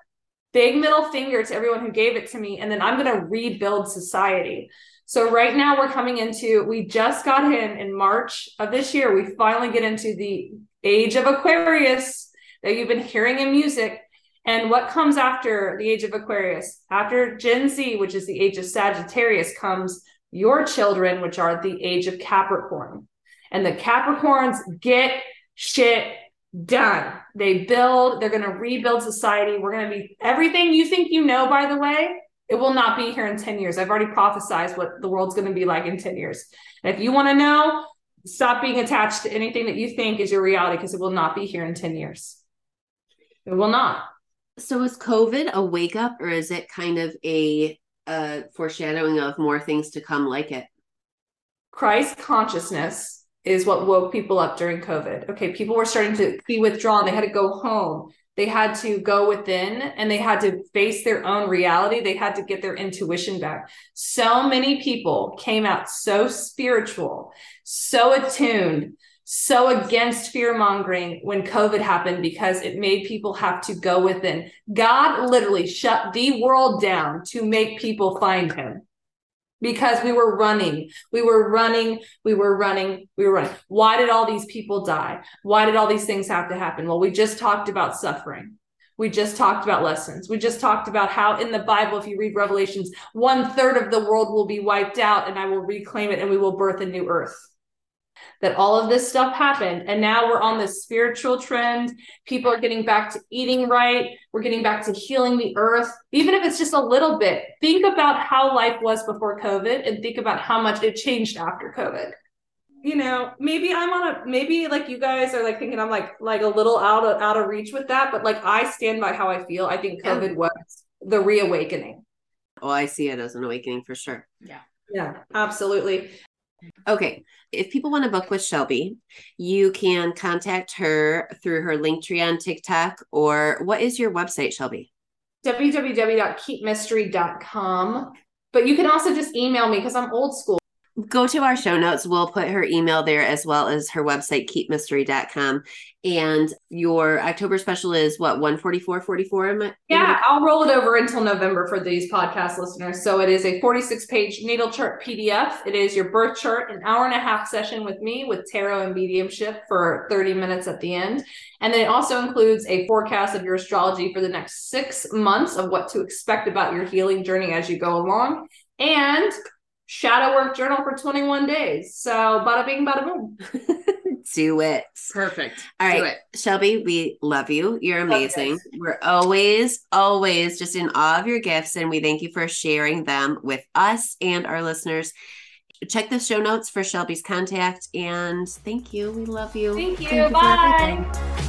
S3: big middle finger to everyone who gave it to me, and then I'm going to rebuild society. So, right now, we're coming into, we just got in in March of this year, we finally get into the age of Aquarius that you've been hearing in music. And what comes after the age of Aquarius? After Gen Z, which is the age of Sagittarius, comes your children, which are the age of Capricorn. And the Capricorns get shit done. They build, they're going to rebuild society. We're going to be everything you think you know, by the way, it will not be here in 10 years. I've already prophesized what the world's going to be like in 10 years. And if you want to know, stop being attached to anything that you think is your reality because it will not be here in 10 years. It will not.
S1: So is COVID a wake up or is it kind of a a foreshadowing of more things to come like it.
S3: Christ consciousness is what woke people up during COVID. Okay, people were starting to be withdrawn. They had to go home. They had to go within and they had to face their own reality. They had to get their intuition back. So many people came out so spiritual, so attuned, so against fear mongering when COVID happened because it made people have to go within. God literally shut the world down to make people find him because we were running, we were running, we were running, we were running. Why did all these people die? Why did all these things have to happen? Well, we just talked about suffering. We just talked about lessons. We just talked about how in the Bible, if you read Revelations, one third of the world will be wiped out and I will reclaim it and we will birth a new earth that all of this stuff happened. And now we're on this spiritual trend. People are getting back to eating right. We're getting back to healing the earth, even if it's just a little bit. Think about how life was before COVID and think about how much it changed after COVID. You know, maybe I'm on a maybe like you guys are like thinking I'm like like a little out of out of reach with that, but like I stand by how I feel. I think COVID yeah. was the reawakening
S1: Oh, I see it as an awakening for sure.
S3: Yeah, yeah absolutely.
S1: Okay. If people want to book with Shelby, you can contact her through her Linktree on TikTok or what is your website, Shelby?
S3: www.keepmystery.com. But you can also just email me because I'm old school.
S1: Go to our show notes. We'll put her email there as well as her website, keepmystery.com. And your October special is what, 144.44? Am I-
S3: Yeah, I'll roll it over until November for these podcast listeners. So it is a 46 page natal chart PDF. It is your birth chart, an hour and a half session with me with tarot and mediumship for 30 minutes at the end. And then it also includes a forecast of your astrology for the next six months of what to expect about your healing journey as you go along. And shadow work journal for 21 days. So bada bing, bada boom.
S1: Do it.
S5: Perfect.
S1: All right.
S5: Do it.
S1: Shelby, we love you. You're amazing.
S3: guys.
S1: We're always, always just in awe of your gifts, and we thank you for sharing them with us and our listeners. Check the show notes for Shelby's contact, and thank you. We love you.
S3: Thank you.
S4: Thank you
S3: Bye.
S4: everything.